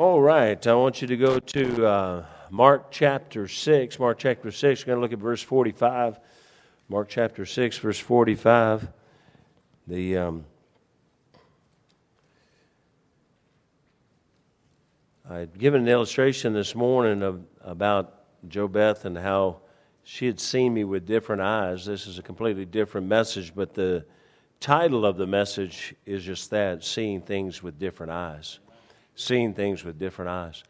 All right, I want you to go to uh, Mark chapter 6. Mark chapter 6, we're going to look at verse 45. Mark chapter 6, verse 45. The. Um, I'd given an illustration this morning of, about Jo Beth and how she had seen me with different eyes. This is a completely different message, but the title of the message is just that seeing things with different eyes. Seeing things with different eyes.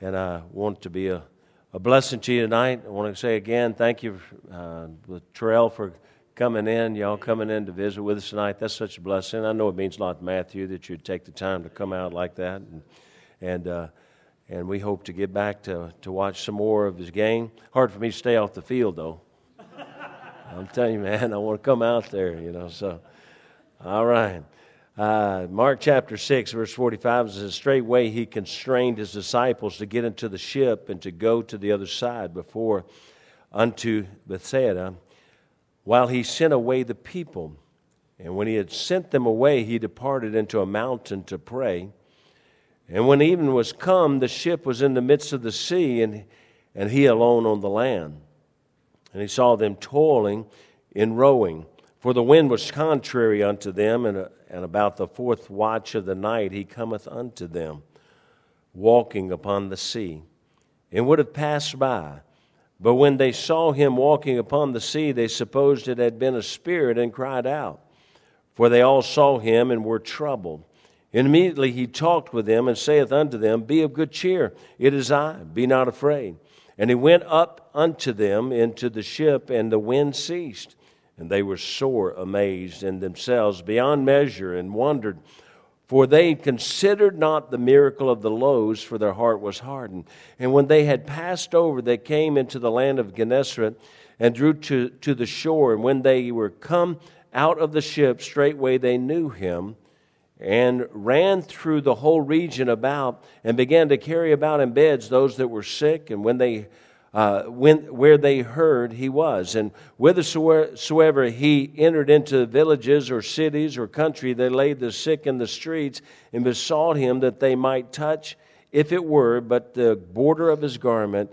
And I want to be a, a blessing to you tonight. I want to say again, thank you, uh, Terrell, for coming in, y'all coming in to visit with us tonight. That's such a blessing. I know it means a lot to Matthew that you'd take the time to come out like that. And, and uh, and we hope to get back to, to watch some more of his game. Hard for me to stay off the field, though. I'm telling you, man, I want to come out there, you know. So, all right. Uh, Mark chapter 6, verse 45 says, Straightway he constrained his disciples to get into the ship and to go to the other side before unto Bethsaida, while he sent away the people. And when he had sent them away, he departed into a mountain to pray. And when evening was come, the ship was in the midst of the sea, and, and he alone on the land. And he saw them toiling in rowing, for the wind was contrary unto them, and, and about the fourth watch of the night he cometh unto them, walking upon the sea, and would have passed by. But when they saw him walking upon the sea, they supposed it had been a spirit, and cried out. For they all saw him and were troubled. And immediately he talked with them and saith unto them, Be of good cheer, it is I, be not afraid. And he went up unto them into the ship, and the wind ceased. And they were sore amazed in themselves beyond measure, and wondered, for they considered not the miracle of the loaves, for their heart was hardened. And when they had passed over, they came into the land of Gennesaret, and drew to, to the shore. And when they were come out of the ship, straightway they knew him and ran through the whole region about and began to carry about in beds those that were sick and when they uh, when, where they heard he was. And whithersoever he entered into villages or cities or country they laid the sick in the streets and besought him that they might touch if it were but the border of his garment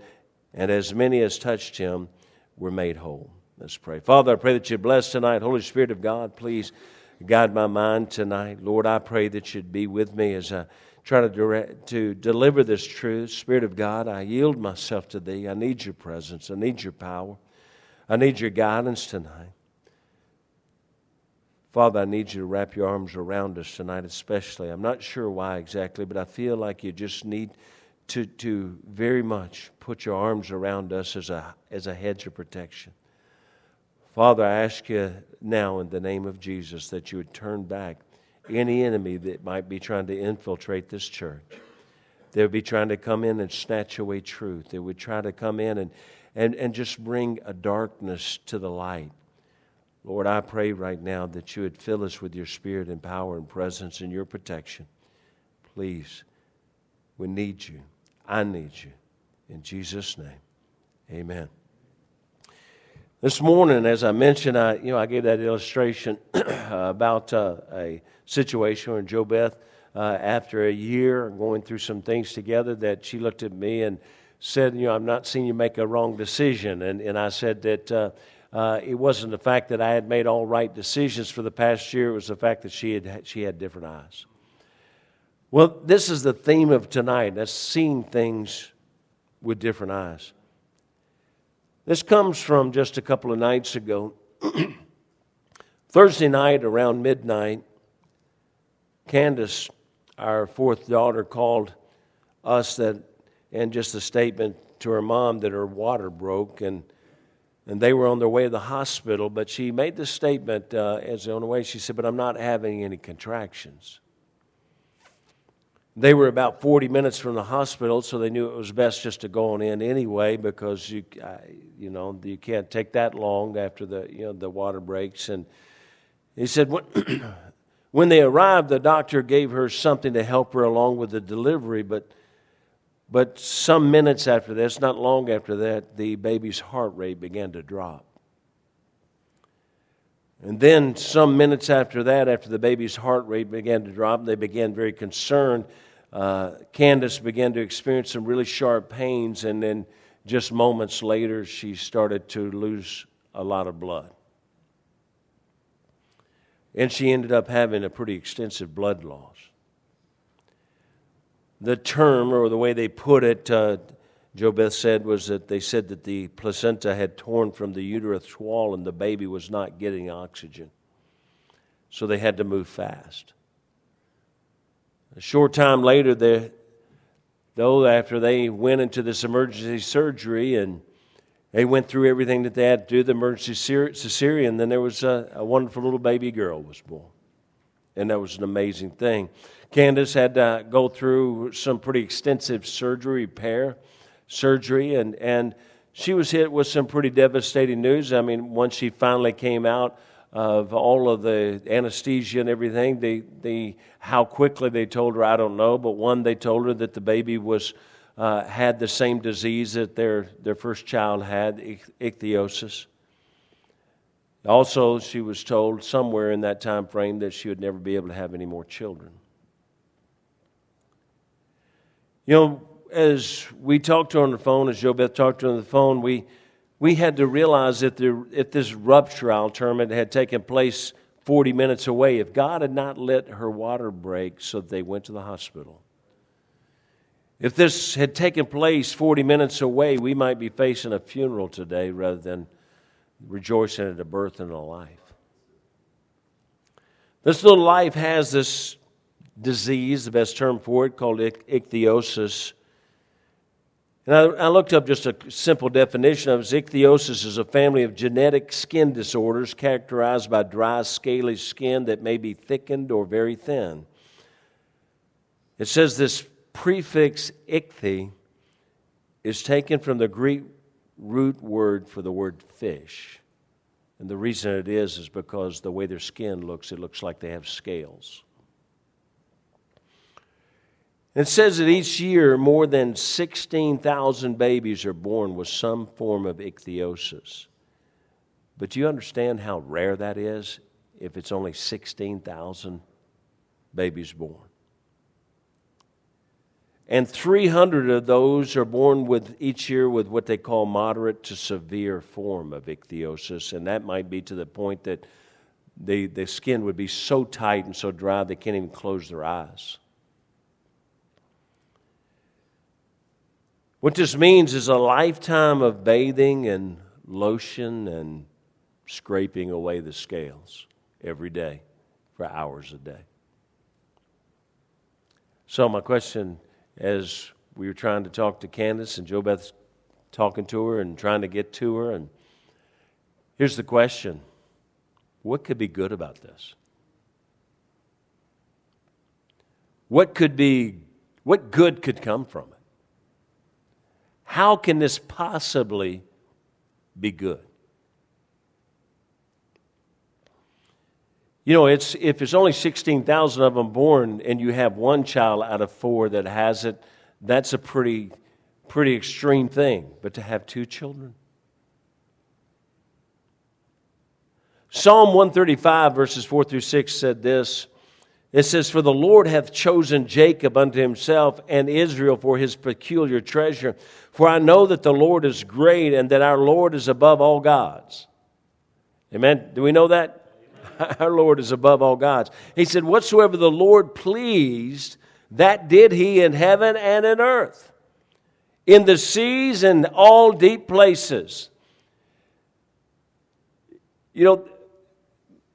and as many as touched him were made whole. Let's pray. Father i pray that you bless tonight. Holy spirit of god please guide my mind tonight. Lord, I pray that you'd be with me as I try to, direct, to deliver this truth. Spirit of God, I yield myself to thee. I need your presence, I need your power, I need your guidance tonight. Father, I need you to wrap your arms around us tonight, especially. I'm not sure why exactly, but I feel like you just need to, to very much put your arms around us as a, as a hedge of protection. Father, I ask you now in the name of Jesus that you would turn back any enemy that might be trying to infiltrate this church. They would be trying to come in and snatch away truth. They would try to come in and, and, and just bring a darkness to the light. Lord, I pray right now that you would fill us with your spirit and power and presence and your protection. Please, we need you. I need you. In Jesus' name, amen. This morning, as I mentioned, I, you know, I gave that illustration about uh, a situation where Jo Beth, uh, after a year going through some things together, that she looked at me and said, you know, I've not seen you make a wrong decision. And, and I said that uh, uh, it wasn't the fact that I had made all right decisions for the past year, it was the fact that she had, she had different eyes. Well, this is the theme of tonight. That's seeing things with different eyes. This comes from just a couple of nights ago. Thursday night around midnight, Candace, our fourth daughter, called us that, and just a statement to her mom that her water broke and and they were on their way to the hospital. But she made the statement uh, as on the way. She said, "But I'm not having any contractions." They were about 40 minutes from the hospital, so they knew it was best just to go on in anyway because you, you know, you can't take that long after the, you know, the water breaks. And he said, when, when they arrived, the doctor gave her something to help her along with the delivery, but, but some minutes after this, not long after that, the baby's heart rate began to drop. And then, some minutes after that, after the baby's heart rate began to drop, they began very concerned uh, Candace began to experience some really sharp pains, and then just moments later, she started to lose a lot of blood. And she ended up having a pretty extensive blood loss. The term, or the way they put it, uh, JoBeth said, was that they said that the placenta had torn from the uterus wall and the baby was not getting oxygen. So they had to move fast. A short time later, they, though, after they went into this emergency surgery and they went through everything that they had to do, the emergency cesarean, then there was a, a wonderful little baby girl was born. And that was an amazing thing. Candace had to go through some pretty extensive surgery, repair surgery, and, and she was hit with some pretty devastating news. I mean, once she finally came out of all of the anesthesia and everything, they, they, how quickly they told her, I don't know, but one, they told her that the baby was, uh, had the same disease that their, their first child had, ichthyosis. Also, she was told somewhere in that time frame that she would never be able to have any more children. You know, as we talked to her on the phone, as JoBeth talked to her on the phone, we, we had to realize that the, if this rupture, I'll term it, had taken place 40 minutes away, if God had not let her water break so they went to the hospital, if this had taken place 40 minutes away, we might be facing a funeral today rather than rejoicing at a birth and a life. This little life has this disease, the best term for it, called ichthyosis. And I, I, looked up just a simple definition of ichthyosis is a family of genetic skin disorders characterized by dry, scaly skin that may be thickened or very thin. It says this prefix ichthy is taken from the Greek root word for the word fish. And the reason it is is because the way their skin looks, it looks like they have scales. It says that each year more than 16,000 babies are born with some form of ichthyosis. But do you understand how rare that is if it's only 16,000 babies born? And 300 of those are born with each year with what they call moderate to severe form of ichthyosis, and that might be to the point that the, the skin would be so tight and so dry they can't even close their eyes. What this means is a lifetime of bathing and lotion and scraping away the scales every day for hours a day. So, my question as we were trying to talk to Candace and Joe Beth's talking to her and trying to get to her, and here's the question What could be good about this? What could be, what good could come from it? How can this possibly be good? You know, it's, if it's only 16,000 of them born and you have one child out of four that has it, that's a pretty, pretty extreme thing. But to have two children? Psalm 135, verses 4 through 6 said this it says, For the Lord hath chosen Jacob unto himself and Israel for his peculiar treasure. For I know that the Lord is great and that our Lord is above all gods. Amen. Do we know that? Our Lord is above all gods. He said, Whatsoever the Lord pleased, that did he in heaven and in earth, in the seas and all deep places. You know,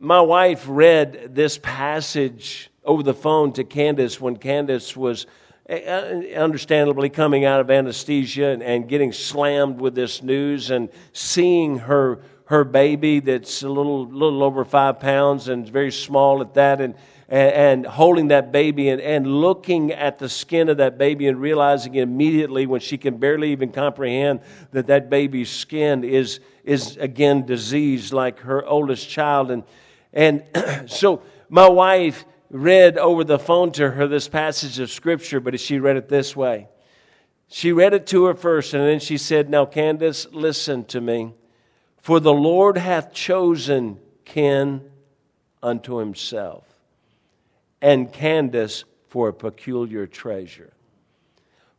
my wife read this passage over the phone to Candace when Candace was eh, eh, understandably coming out of anesthesia and, and, getting slammed with this news and seeing her her baby that's a little little over five pounds and very small at that and and, and holding that baby and, and looking at the skin of that baby and realizing immediately when she can barely even comprehend that that baby's skin is is again diseased like her oldest child. And and so my wife read over the phone to her this passage of Scripture, but she read it this way. She read it to her first, and then she said, Now, Candace, listen to me. For the Lord hath chosen Ken unto himself, and Candace for a peculiar treasure.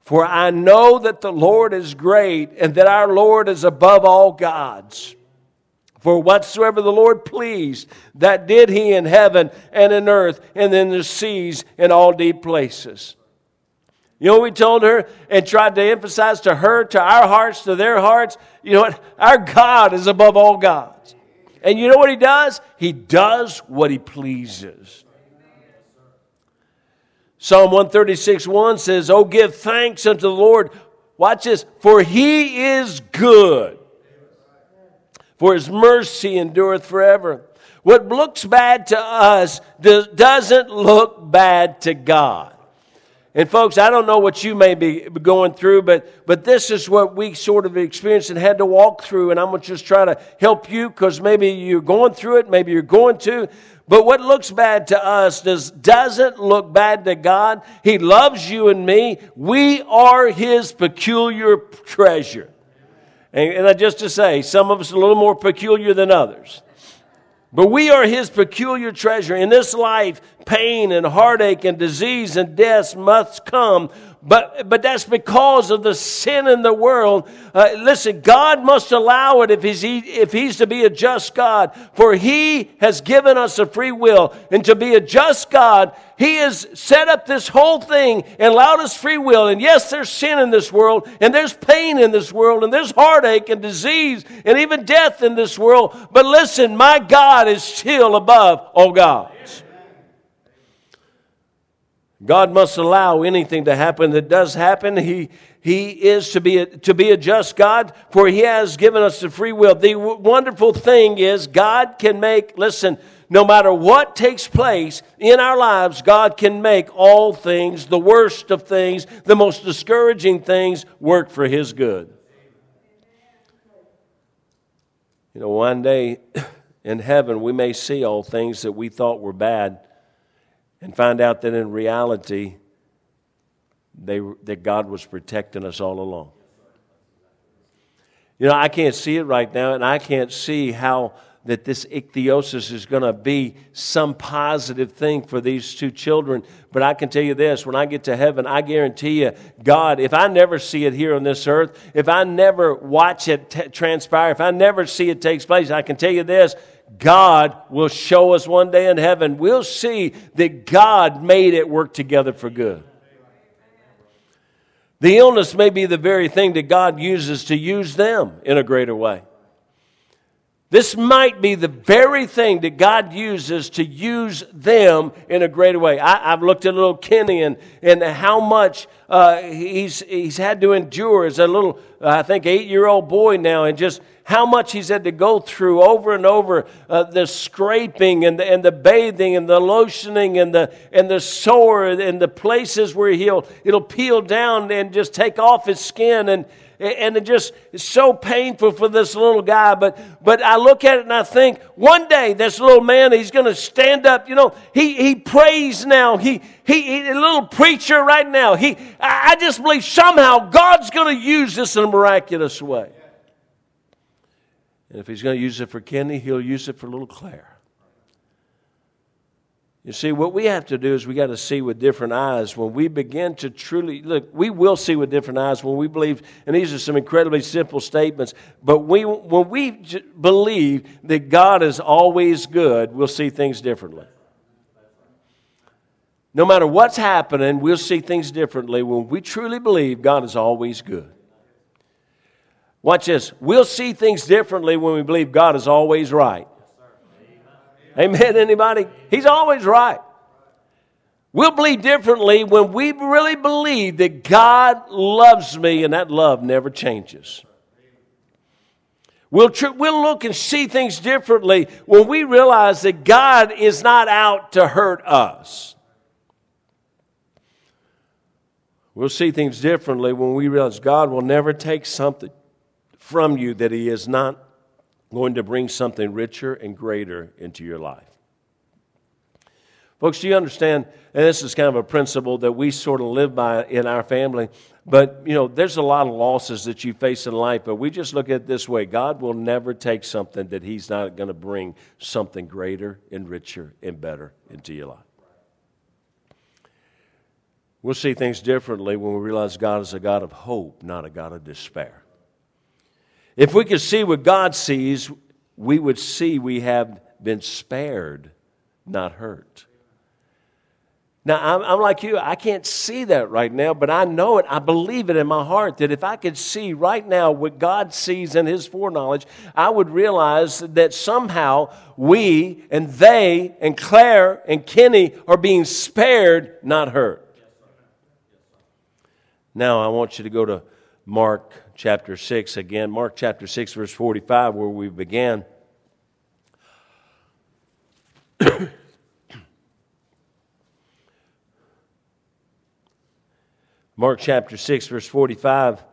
For I know that the Lord is great and that our Lord is above all gods. For whatsoever the Lord pleased, that did he in heaven and in earth and in the seas and all deep places. You know we told her and tried to emphasize to her, to our hearts, to their hearts? You know what? Our God is above all gods. And you know what he does? He does what he pleases. Psalm 136 1 says, Oh, give thanks unto the Lord. Watch this, for he is good, for his mercy endureth forever. What looks bad to us doesn't look bad to God. And folks, I don't know what you may be going through, but, but this is what we sort of experienced and had to walk through. And I'm going to just try to help you because maybe you're going through it, maybe you're going to. But what looks bad to us does, doesn't look bad to God. He loves you and me. We are His peculiar treasure. And, and just to say, some of us are a little more peculiar than others. But we are his peculiar treasure. In this life, pain and heartache and disease and death must come. But, but that's because of the sin in the world. Uh, listen, God must allow it if he's, if he's to be a just God. For he has given us a free will. And to be a just God, he has set up this whole thing and allowed us free will. And yes, there's sin in this world, and there's pain in this world, and there's heartache and disease, and even death in this world. But listen, my God is still above all gods. God must allow anything to happen that does happen. He, he is to be, a, to be a just God, for He has given us the free will. The w- wonderful thing is, God can make, listen, no matter what takes place in our lives, God can make all things, the worst of things, the most discouraging things, work for His good. You know, one day in heaven, we may see all things that we thought were bad and find out that in reality, they, that God was protecting us all along. You know, I can't see it right now, and I can't see how that this ichthyosis is going to be some positive thing for these two children. But I can tell you this when I get to heaven, I guarantee you, God, if I never see it here on this earth, if I never watch it t- transpire, if I never see it take place, I can tell you this God will show us one day in heaven. We'll see that God made it work together for good. The illness may be the very thing that God uses to use them in a greater way. This might be the very thing that God uses to use them in a greater way. I, have looked at little Kenny and, and how much uh, he's, he's had to endure as a little, I think, eight year old boy now, and just how much he's had to go through over and over uh, the scraping and the, and the bathing and the lotioning and the, and the sore and the places where he'll, it'll peel down and just take off his skin. And, and it just is so painful for this little guy. But, but I look at it and I think, one day this little man, he's going to stand up. You know, he, he prays now. He, he, he, a little preacher right now. He, I just believe somehow God's going to use this in a miraculous way. And if he's going to use it for Kenny, he'll use it for little Claire. You see, what we have to do is we got to see with different eyes. When we begin to truly look, we will see with different eyes when we believe, and these are some incredibly simple statements, but we, when we believe that God is always good, we'll see things differently. No matter what's happening, we'll see things differently when we truly believe God is always good. Watch this. We'll see things differently when we believe God is always right. Amen, anybody? He's always right. We'll believe differently when we really believe that God loves me and that love never changes. We'll, tr- we'll look and see things differently when we realize that God is not out to hurt us. We'll see things differently when we realize God will never take something from you that He is not going to bring something richer and greater into your life. Folks, do you understand? And this is kind of a principle that we sort of live by in our family. But, you know, there's a lot of losses that you face in life, but we just look at it this way God will never take something that He's not going to bring something greater and richer and better into your life. we'll see things differently when we realize God is a God of hope, not a God of despair. If we could see what God sees, we would see we have been spared, not hurt. Now, I'm, I'm, like you, I can't see that right now, but I know it. I believe it in my heart that if I could see right now what God sees in His foreknowledge, I would realize that somehow we and they and Claire and Kenny are being spared, not hurt. Now, I want you to go to Mark chapter 6 again. Mark chapter 6, verse 45, where we began. Mark chapter 6, verse 45.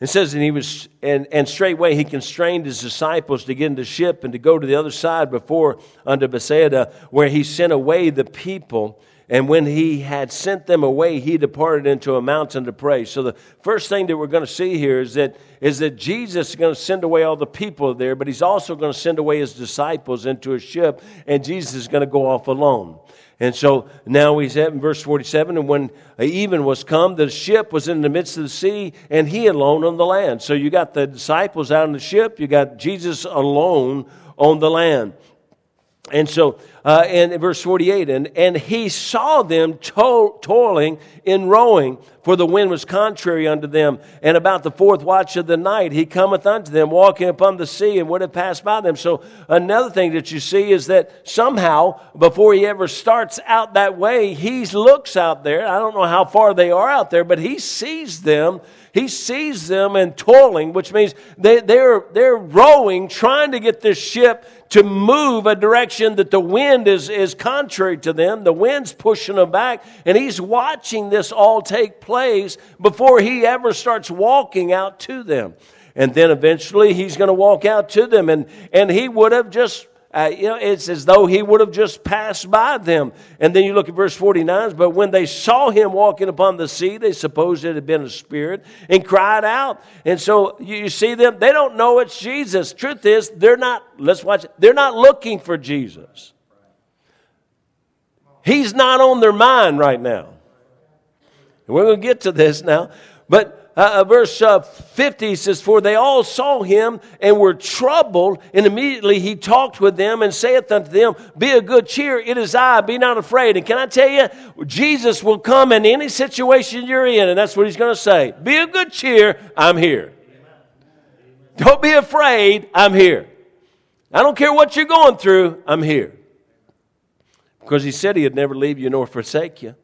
It says, and he was, and, and straightway he constrained his disciples to get into ship and to go to the other side before unto Bethsaida, where he sent away the people. And when he had sent them away, he departed into a mountain to pray. So the first thing that we're going to see here is that, is that Jesus is going to send away all the people there, but he's also going to send away his disciples into a ship, and Jesus is going to go off alone. And so now he's at in verse 47 and when even was come, the ship was in the midst of the sea and he alone on the land. So you got the disciples out on the ship, you got Jesus alone on the land. And so, uh, in verse 48, and, and he saw them to- toiling in rowing, for the wind was contrary unto them. And about the fourth watch of the night, he cometh unto them, walking upon the sea, and would have passed by them. So, another thing that you see is that somehow, before he ever starts out that way, he looks out there. I don't know how far they are out there, but he sees them he sees them and toiling, which means they, they're, they're rowing, trying to get this ship to move a direction that the wind is, is contrary to them. The wind's pushing them back, and he's watching this all take place before he ever starts walking out to them. And then eventually he's going to walk out to them, and, and he would have just uh, you know, it's as though he would have just passed by them. And then you look at verse 49 but when they saw him walking upon the sea, they supposed it had been a spirit and cried out. And so you see them, they don't know it's Jesus. Truth is, they're not, let's watch they're not looking for Jesus. He's not on their mind right now. We're going to get to this now. But uh, uh, verse uh, 50 says, For they all saw him and were troubled, and immediately he talked with them and saith unto them, Be of good cheer, it is I, be not afraid. And can I tell you, Jesus will come in any situation you're in, and that's what he's going to say. Be of good cheer, I'm here. Don't be afraid, I'm here. I don't care what you're going through, I'm here. Because he said he'd never leave you nor forsake you.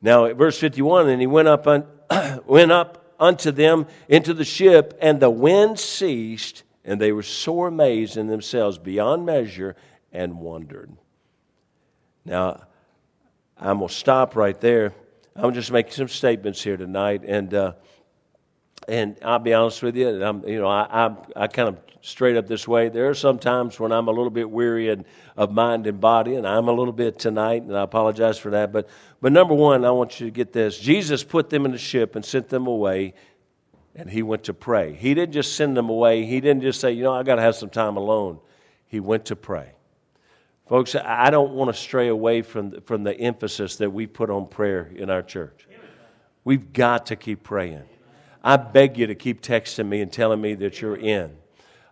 Now, at verse 51, and he went up, un, went up unto them into the ship, and the wind ceased, and they were sore amazed in themselves beyond measure and wondered. Now, I'm going to stop right there. I'm just making some statements here tonight, and uh, and I'll be honest with you, I'm, you know, I, I, I kind of straight up this way. There are some times when I'm a little bit weary and, of mind and body, and I'm a little bit tonight, and I apologize for that. But, but number one, I want you to get this. Jesus put them in the ship and sent them away, and he went to pray. He didn't just send them away. He didn't just say, you know, I got to have some time alone. He went to pray. Folks, I don't want to stray away from from the emphasis that we put on prayer in our church. We've got to keep praying. I beg you to keep texting me and telling me that you're in.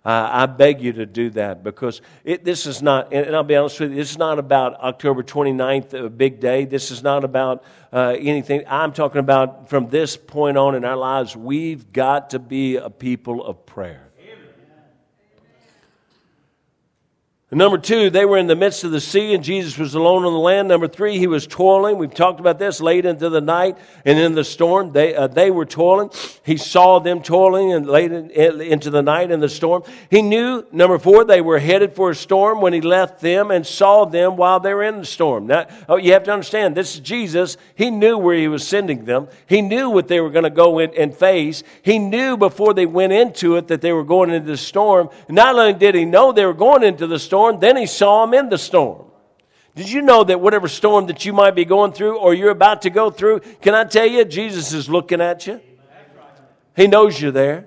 Uh, I beg you to do that because it, this is not, and I'll be honest with you, this is not about October 29th, a big day. This is not about uh, anything. I'm talking about from this point on in our lives, we've got to be a people of prayer. Number two, they were in the midst of the sea and Jesus was alone on the land. Number three, he was toiling. We've talked about this late into the night and in the storm. They, uh, they were toiling. He saw them toiling and late in, into the night in the storm. He knew, number four, they were headed for a storm when he left them and saw them while they were in the storm. Now, oh, you have to understand, this is Jesus. He knew where he was sending them. He knew what they were going to go in and face. He knew before they went into it that they were going into the storm. Not only did he know they were going into the storm, storm, then he saw him in the storm. Did you know that whatever storm that you might be going through or you're about to go through, can I tell you, Jesus is looking at you? He knows you're there.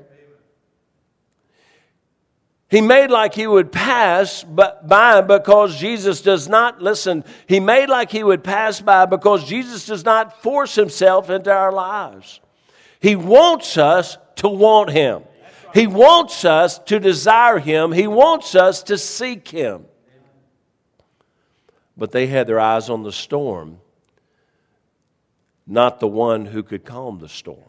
He made like he would pass by because Jesus does not, listen, he made like he would pass by because Jesus does not force himself into our lives. He wants us to want him. He wants us to desire him. He wants us to seek him. But they had their eyes on the storm, not the one who could calm the storm.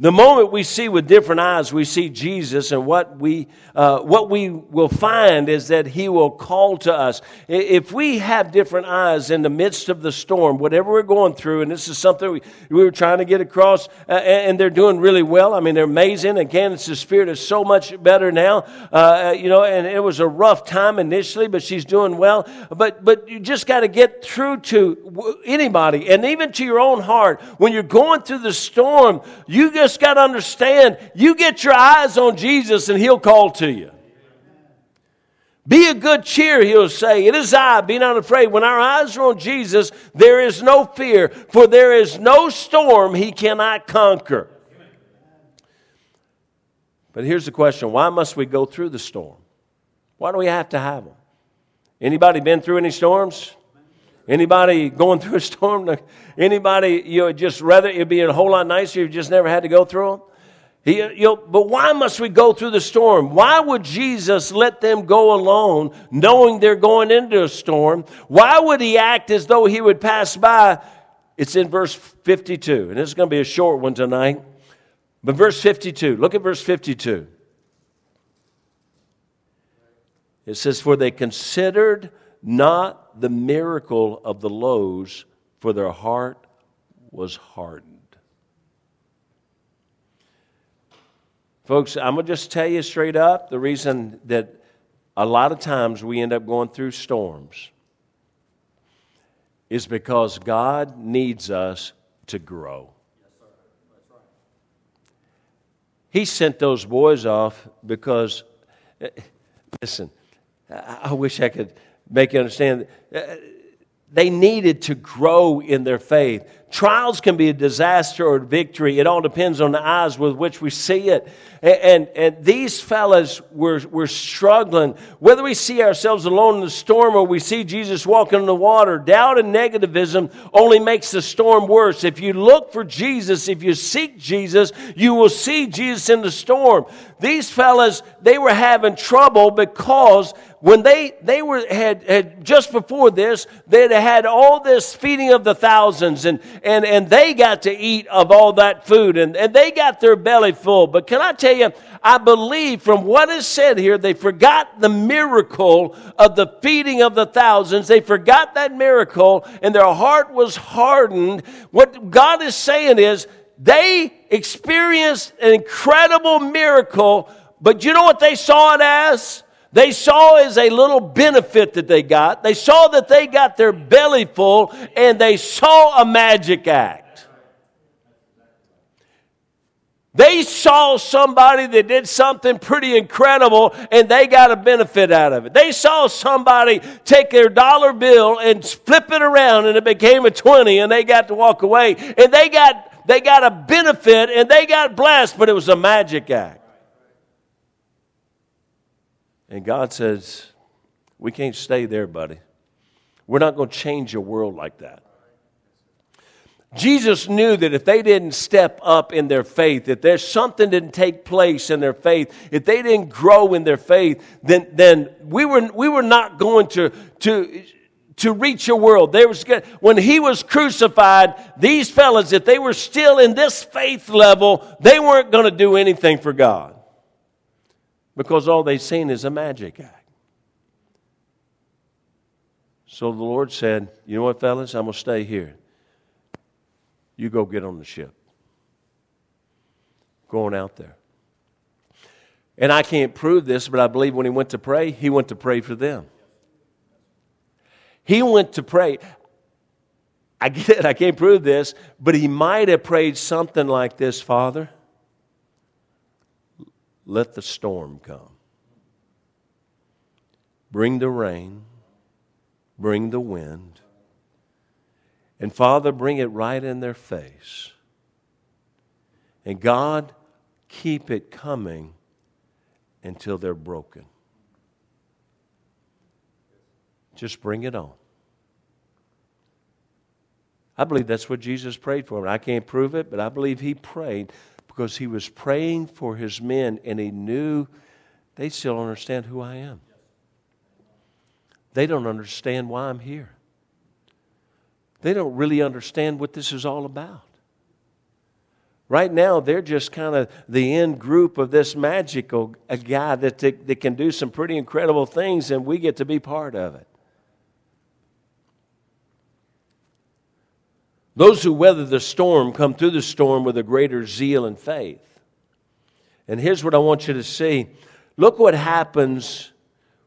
The moment we see with different eyes, we see Jesus, and what we, uh, what we will find is that He will call to us. If we have different eyes in the midst of the storm, whatever we're going through, and this is something we, we were trying to get across, uh, and they're doing really well. I mean, they're amazing. Again, it's the Spirit is so much better now, uh, you know, and it was a rough time initially, but she's doing well. But, but you just got to get through to anybody, and even to your own heart. When you're going through the storm, you get just got to understand you get your eyes on Jesus and he'll call to you. Be a good cheer, he'll say. It is I, be not afraid. When our eyes are on Jesus, there is no fear, for there is no storm he cannot conquer. But here's the question why must we go through the storm? Why do we have to have them? Anybody been through any storms? Anybody going through a storm? Anybody, you know, just rather it'd be a whole lot nicer if you just never had to go through them? He, you know, but why must we go through the storm? Why would Jesus let them go alone knowing they're going into a storm? Why would he act as though he would pass by? It's in verse 52, and it's going to be a short one tonight. But verse 52, look at verse 52. It says, For they considered not the miracle of the loaves, for their heart was hardened. Folks, I'm going to just tell you straight up the reason that a lot of times we end up going through storms is because God needs us to grow. He sent those boys off because, eh, listen, I wish I could make you understand. Uh, they needed to grow in their faith. Trials can be a disaster or a victory. It all depends on the eyes with which we see it. And, and, and, these fellas were, were struggling. Whether we see ourselves alone in the storm or we see Jesus walking on the water, doubt and negativism only makes the storm worse. If you look for Jesus, if you seek Jesus, you will see Jesus in the storm. These fellas, they were having trouble because when they, they were, had, had just before this, they had had all this feeding of the thousands and, and, and they got to eat of all that food and, and they got their belly full. But can I tell you, I believe from what is said here, they forgot the miracle of the feeding of the thousands. They forgot that miracle and their heart was hardened. What God is saying is they experienced an incredible miracle, but you know what they saw it as? They saw as a little benefit that they got. They saw that they got their belly full and they saw a magic act. They saw somebody that did something pretty incredible and they got a benefit out of it. They saw somebody take their dollar bill and flip it around and it became a 20 and they got to walk away and they got they got a benefit and they got blessed, but it was a magic act. And God says, We can't stay there, buddy. We're not going to change your world like that. Jesus knew that if they didn't step up in their faith, if there's something didn't take place in their faith, if they didn't grow in their faith, then, then we, were, we were not going to, to, to reach a world. There was, when he was crucified, these fellas, if they were still in this faith level, they weren't going to do anything for God because all they've seen is a magic act. So the Lord said, You know what, fellas? I'm going to stay here. You go get on the ship. Going out there. And I can't prove this, but I believe when he went to pray, he went to pray for them. He went to pray. I get it, I can't prove this, but he might have prayed something like this Father, let the storm come. Bring the rain, bring the wind, and Father, bring it right in their face. And God, keep it coming until they're broken. Just bring it on. I believe that's what Jesus prayed for. I can't prove it, but I believe he prayed because he was praying for his men and he knew they still don't understand who I am. They don't understand why I'm here. They don't really understand what this is all about. Right now, they're just kind of the end group of this magical guy that, that can do some pretty incredible things, and we get to be part of it. Those who weather the storm come through the storm with a greater zeal and faith. And here's what I want you to see look what happens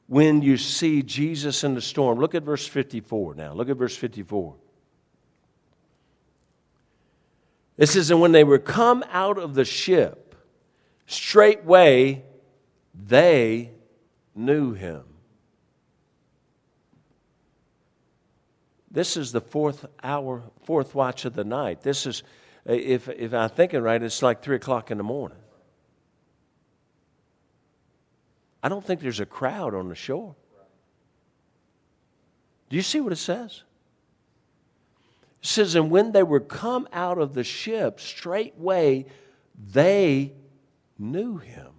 when you see Jesus in the storm. Look at verse 54 now. Look at verse 54. It says, And when they were come out of the ship, straightway they knew him. This is the fourth hour, fourth watch of the night. This is, if, if I'm thinking right, it's like 3 o'clock in the morning. I don't think there's a crowd on the shore. Do you see what it says? It says, And when they were come out of the ship, straightway they knew him.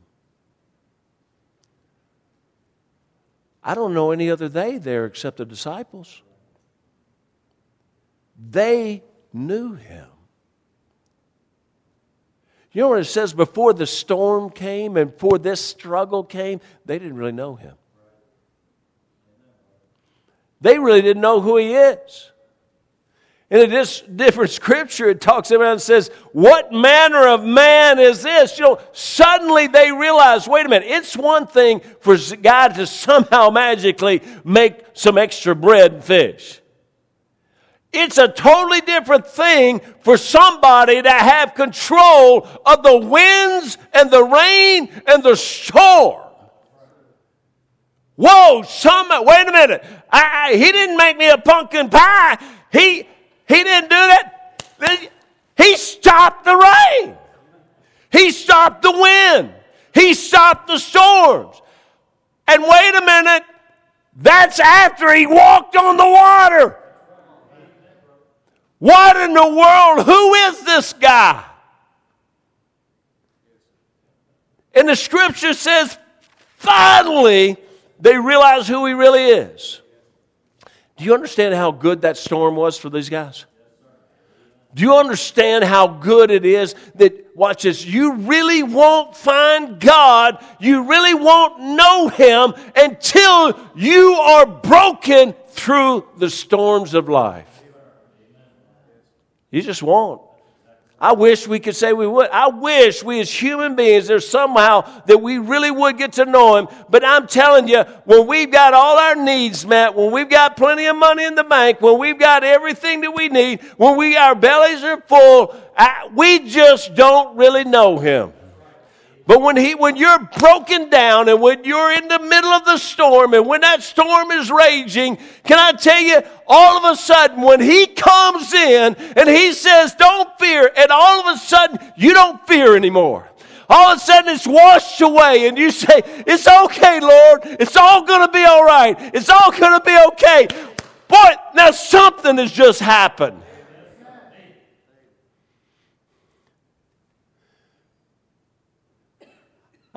I don't know any other they there except the disciples. They knew him. You know what it says? Before the storm came and before this struggle came, they didn't really know him. They really didn't know who he is. In a different scripture, it talks about and says, What manner of man is this? You know, suddenly they realize, wait a minute, it's one thing for God to somehow magically make some extra bread and fish. It's a totally different thing for somebody to have control of the winds and the rain and the storm. Whoa, some, wait a minute. I, I, he didn't make me a pumpkin pie. He, he didn't do that. He stopped the rain. He stopped the wind. He stopped the storms. And wait a minute. That's after he walked on the water. What in the world? Who is this guy? And the scripture says, finally, they realize who he really is. Do you understand how good that storm was for these guys? Do you understand how good it is that, watch this, you really won't find God, you really won't know Him until you are broken through the storms of life? You just won't. I wish we could say we would. I wish we as human beings, there's somehow that we really would get to know Him. But I'm telling you, when we've got all our needs met, when we've got plenty of money in the bank, when we've got everything that we need, when we, our bellies are full, I, we just don't really know Him. But when he, when you're broken down and when you're in the middle of the storm and when that storm is raging, can I tell you, all of a sudden when he comes in and he says, don't fear, and all of a sudden you don't fear anymore. All of a sudden it's washed away and you say, it's okay, Lord. It's all going to be all right. It's all going to be okay. Boy, now something has just happened.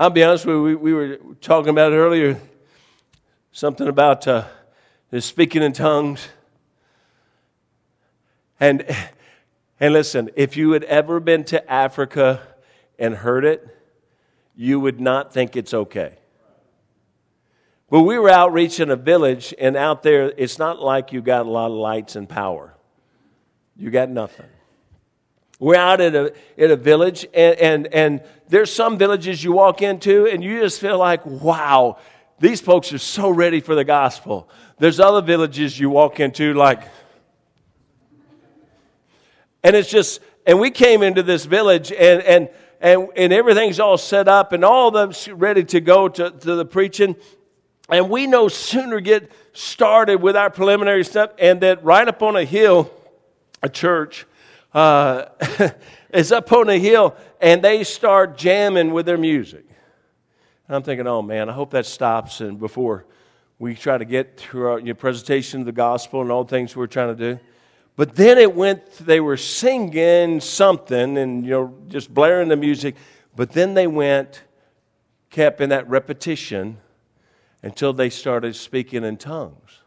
I'll be honest with you, we, we were talking about earlier, something about uh, speaking in tongues. And, and listen, if you had ever been to Africa and heard it, you would not think it's okay. But we were out reaching a village, and out there, it's not like you got a lot of lights and power. You got nothing. We're out in a, in a village, and, and, and there's some villages you walk into, and you just feel like, wow, these folks are so ready for the gospel. There's other villages you walk into, like, and it's just, and we came into this village, and, and, and, and everything's all set up, and all of them's ready to go to, to the preaching. And we no sooner get started with our preliminary stuff, and that right up on a hill, a church, uh, is up on a hill and they start jamming with their music. I'm thinking, oh man, I hope that stops and before we try to get through our your presentation of the gospel and all the things we're trying to do. But then it went, they were singing something and, you know, just blaring the music. But then they went, kept in that repetition until they started speaking in tongues.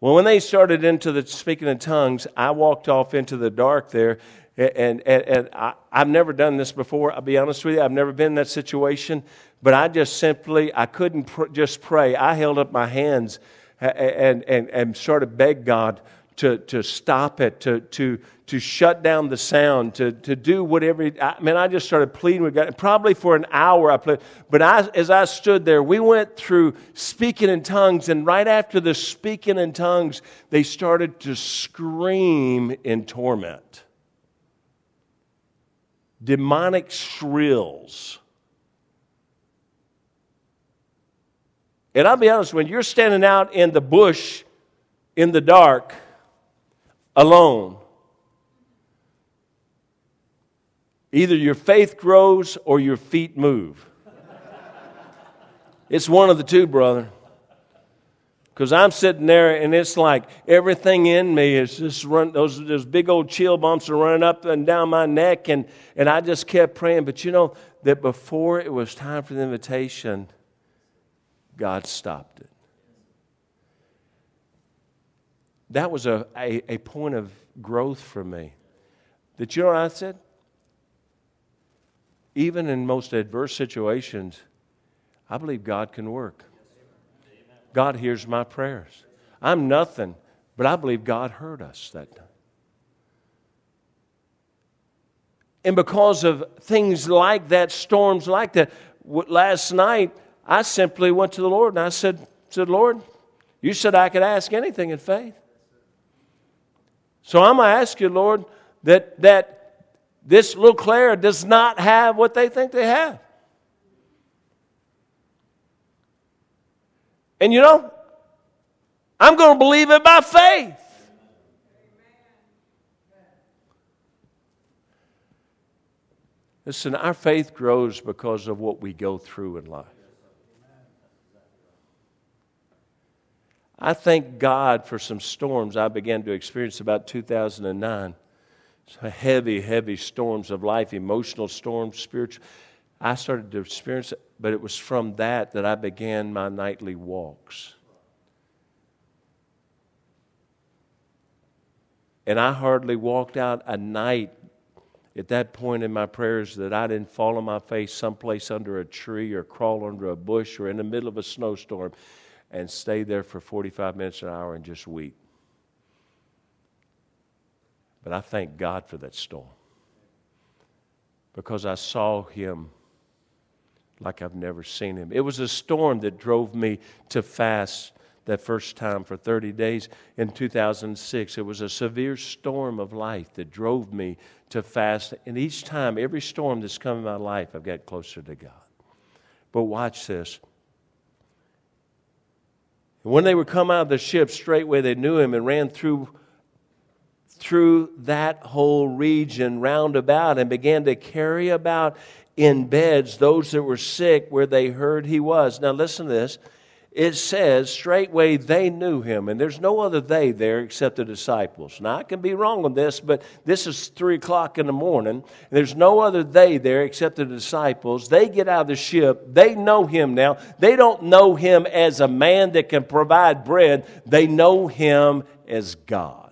Well, when they started into the speaking in tongues, I walked off into the dark there and, and, and I, have never done this before. I'll be honest with you. I've never been in that situation. But I just simply, I couldn't pr- just pray. I held up my hands and, and, and sort of begged God to, to stop it, to, to, to shut down the sound, to, to do whatever. I mean, I just started pleading with God. Probably for an hour I played. But I, as I stood there, we went through speaking in tongues. And right after the speaking in tongues, they started to scream in torment demonic shrills. And I'll be honest, when you're standing out in the bush in the dark alone, either your faith grows or your feet move. It's one of the two, brother. Because I'm sitting there and it's like everything in me is just run, those, those big old chill bumps are running up and down my neck. And, and I just kept praying. But you know that before it was time for the invitation, God stopped it. That was a, a, a point of growth for me. That you know I said? Even in most adverse situations, I believe God can work. God hears my prayers. I'm nothing, but I believe God heard us that time. And because of things like that, storms like that, last night I simply went to the Lord and I said, said Lord, you said I could ask anything in faith. So I'm going to ask you, Lord, that, that this little Claire does not have what they think they have. And you know, I'm going to believe it by faith. Listen, our faith grows because of what we go through in life. I thank God for some storms I began to experience about 2009. Heavy, heavy storms of life, emotional storms, spiritual. I started to experience it, but it was from that that I began my nightly walks. And I hardly walked out a night at that point in my prayers that I didn't fall on my face someplace under a tree or crawl under a bush or in the middle of a snowstorm and stay there for 45 minutes an hour and just weep. But I thank God for that storm because I saw Him like I've never seen him. It was a storm that drove me to fast that first time for 30 days in 2006. It was a severe storm of life that drove me to fast. And each time, every storm that's come in my life, I've got closer to God. But watch this. When they would come out of the ship, straightway they knew him and ran through through that whole region round about and began to carry about in beds those that were sick where they heard he was. Now, listen to this. It says, straightway they knew him, and there's no other they there except the disciples. Now, I can be wrong on this, but this is three o'clock in the morning. there's no other they there except the disciples. They get out of the ship. They know him now. They don't know him as a man that can provide bread, they know him as God.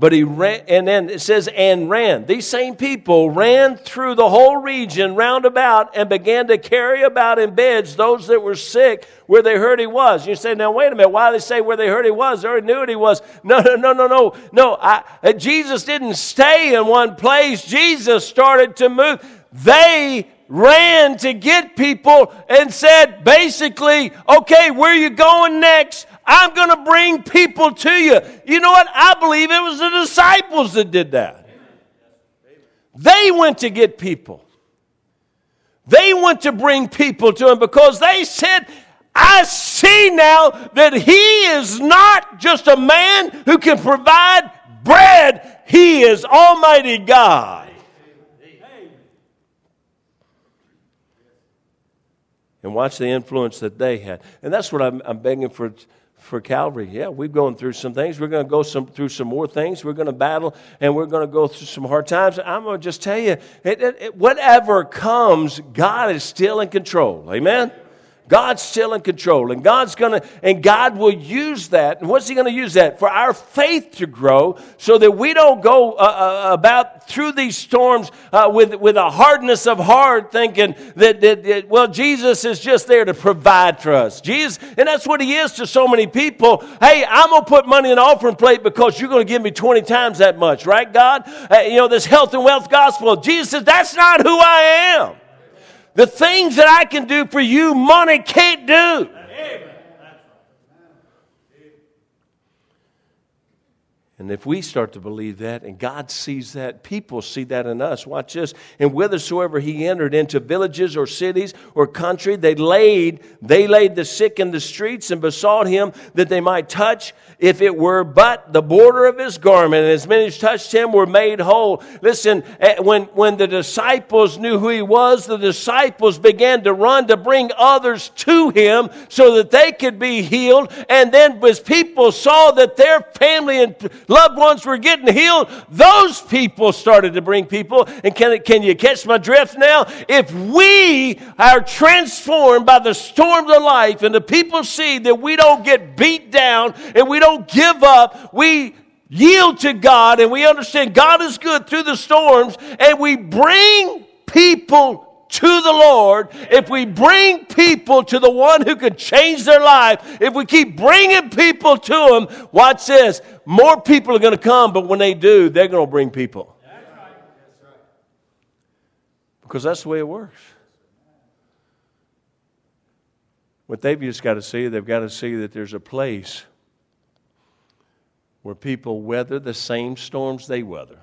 But he ran, and then it says, and ran. These same people ran through the whole region round about and began to carry about in beds those that were sick where they heard he was. You say, now wait a minute, why they say where they heard he was? They already knew what he was. No, no, no, no, no. No, I, uh, Jesus didn't stay in one place. Jesus started to move. They ran to get people and said, basically, okay, where you going next? I'm going to bring people to you. You know what? I believe it was the disciples that did that. They went to get people. They went to bring people to him because they said, I see now that he is not just a man who can provide bread, he is Almighty God. And watch the influence that they had. And that's what I'm, I'm begging for for Calvary. Yeah, we've gone through some things. We're going to go some, through some more things. We're going to battle and we're going to go through some hard times. I'm going to just tell you, it, it, it, whatever comes, God is still in control. Amen? God's still in control, and God's gonna, and God will use that. And what's He gonna use that for our faith to grow, so that we don't go uh, uh, about through these storms uh, with with a hardness of heart, thinking that, that, that well, Jesus is just there to provide for us. Jesus, and that's what He is to so many people. Hey, I'm gonna put money in the offering plate because you're gonna give me twenty times that much, right, God? Uh, you know this health and wealth gospel. Jesus says that's not who I am. The things that I can do for you, money can't do. And if we start to believe that, and God sees that, people see that in us. Watch this. And whithersoever he entered into villages or cities or country, they laid, they laid the sick in the streets and besought him that they might touch, if it were but the border of his garment. And as many as touched him were made whole. Listen, eh, when, when the disciples knew who he was, the disciples began to run to bring others to him so that they could be healed. And then as people saw that their family and loved ones were getting healed, those people started to bring people. And can, can you catch my drift now? If we are transformed by the storms of life and the people see that we don't get beat down and we don't give up, we yield to God and we understand God is good through the storms and we bring people to the Lord, if we bring people to the one who can change their life, if we keep bringing people to Him, watch this. More people are going to come, but when they do, they're going to bring people. Because that's the way it works. What they've just got to see, they've got to see that there's a place where people weather the same storms they weather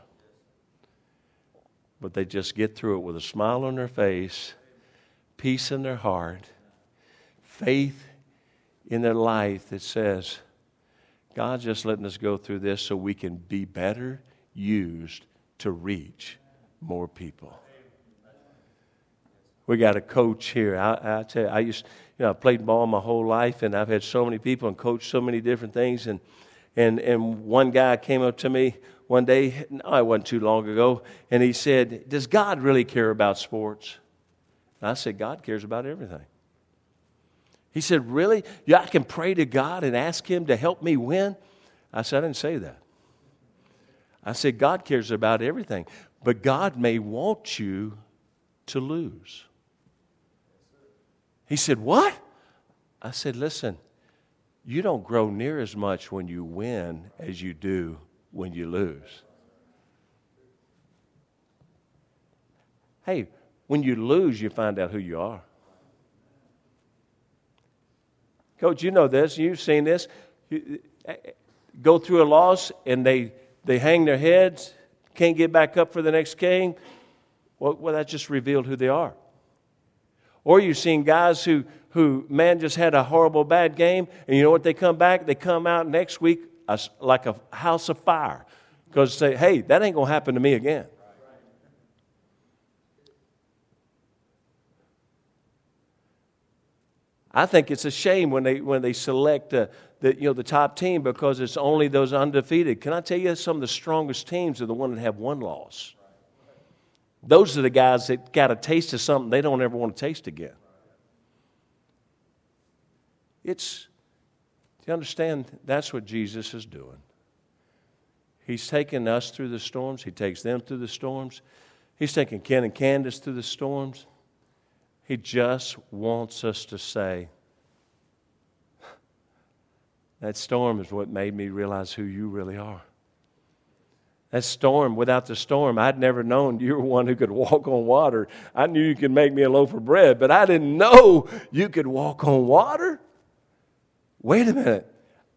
but they just get through it with a smile on their face, peace in their heart, faith in their life that says, God's just letting us go through this so we can be better used to reach more people. We got a coach here. I, I tell you, I used, you know, I played ball my whole life, and I've had so many people and coached so many different things. And and and one guy came up to me one day, no, it wasn't too long ago, and he said, Does God really care about sports? And I said, God cares about everything. He said, Really? Yeah, I can pray to God and ask Him to help me win? I said, I didn't say that. I said, God cares about everything, but God may want you to lose. He said, What? I said, Listen, you don't grow near as much when you win as you do when you lose. Hey, when you lose, you find out who you are. Coach, you know this. You've seen this. You, eh, eh, go through a loss and they, they hang their heads, can't get back up for the next game. Well, well, that just revealed who they are. Or you've seen guys who, who, man, just had a horrible bad game, and you know what? They come back, they come out next week a, like a house of fire because say, hey, that ain't going to happen to me again. I think it's a shame when they, when they select uh, the, you know, the top team because it's only those undefeated. Can I tell you, some of the strongest teams are the ones that have one loss. Those are the guys that got a taste of something they don't ever want to taste again. It's you understand? That's what Jesus is doing. He's taking us through the storms, He takes them through the storms. He's taking Ken and Candace through the storms. He just wants us to say, That storm is what made me realize who you really are. That storm, without the storm, I'd never known you were one who could walk on water. I knew you could make me a loaf of bread, but I didn't know you could walk on water wait a minute.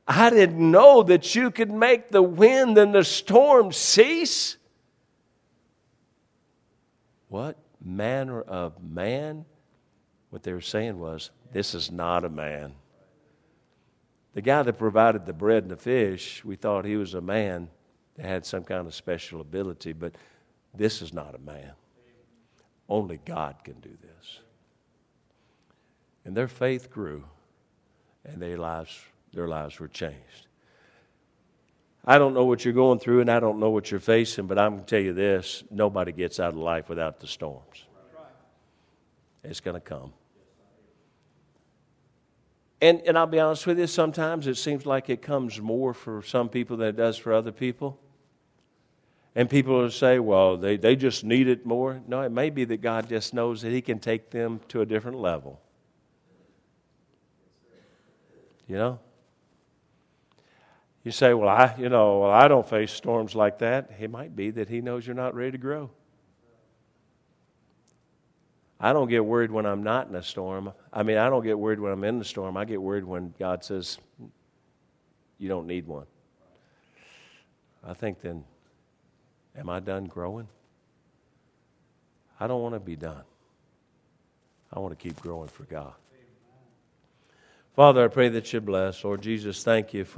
I didn't know that you could make the wind and the storm cease. What manner of man? What they were saying was, this is not a man. The guy that provided the bread and the fish, we thought he was a man that had some kind of special ability, but this is not a man. Only God can do this. And their faith grew, and their lives, their lives were changed. I don't know what you're going through, and I don't know what you're facing, but I'm going to tell you this nobody gets out of life without the storms. It's going to come. And, and I'll be honest with you, sometimes it seems like it comes more for some people than it does for other people. And people will say, well, they, they just need it more. No, it may be that God just knows that He can take them to a different level. You know? You say, well, I, you know, well, I don't face storms like that. It might be that He knows you're not ready to grow. I don't get worried when I'm not in a storm. I mean, I don't get worried when I'm in the storm. I get worried when God says, you don't need one. I think then, am I done growing? I don't want to be done. I want to keep growing for God. Father, I pray that you bless. Lord Jesus, thank you for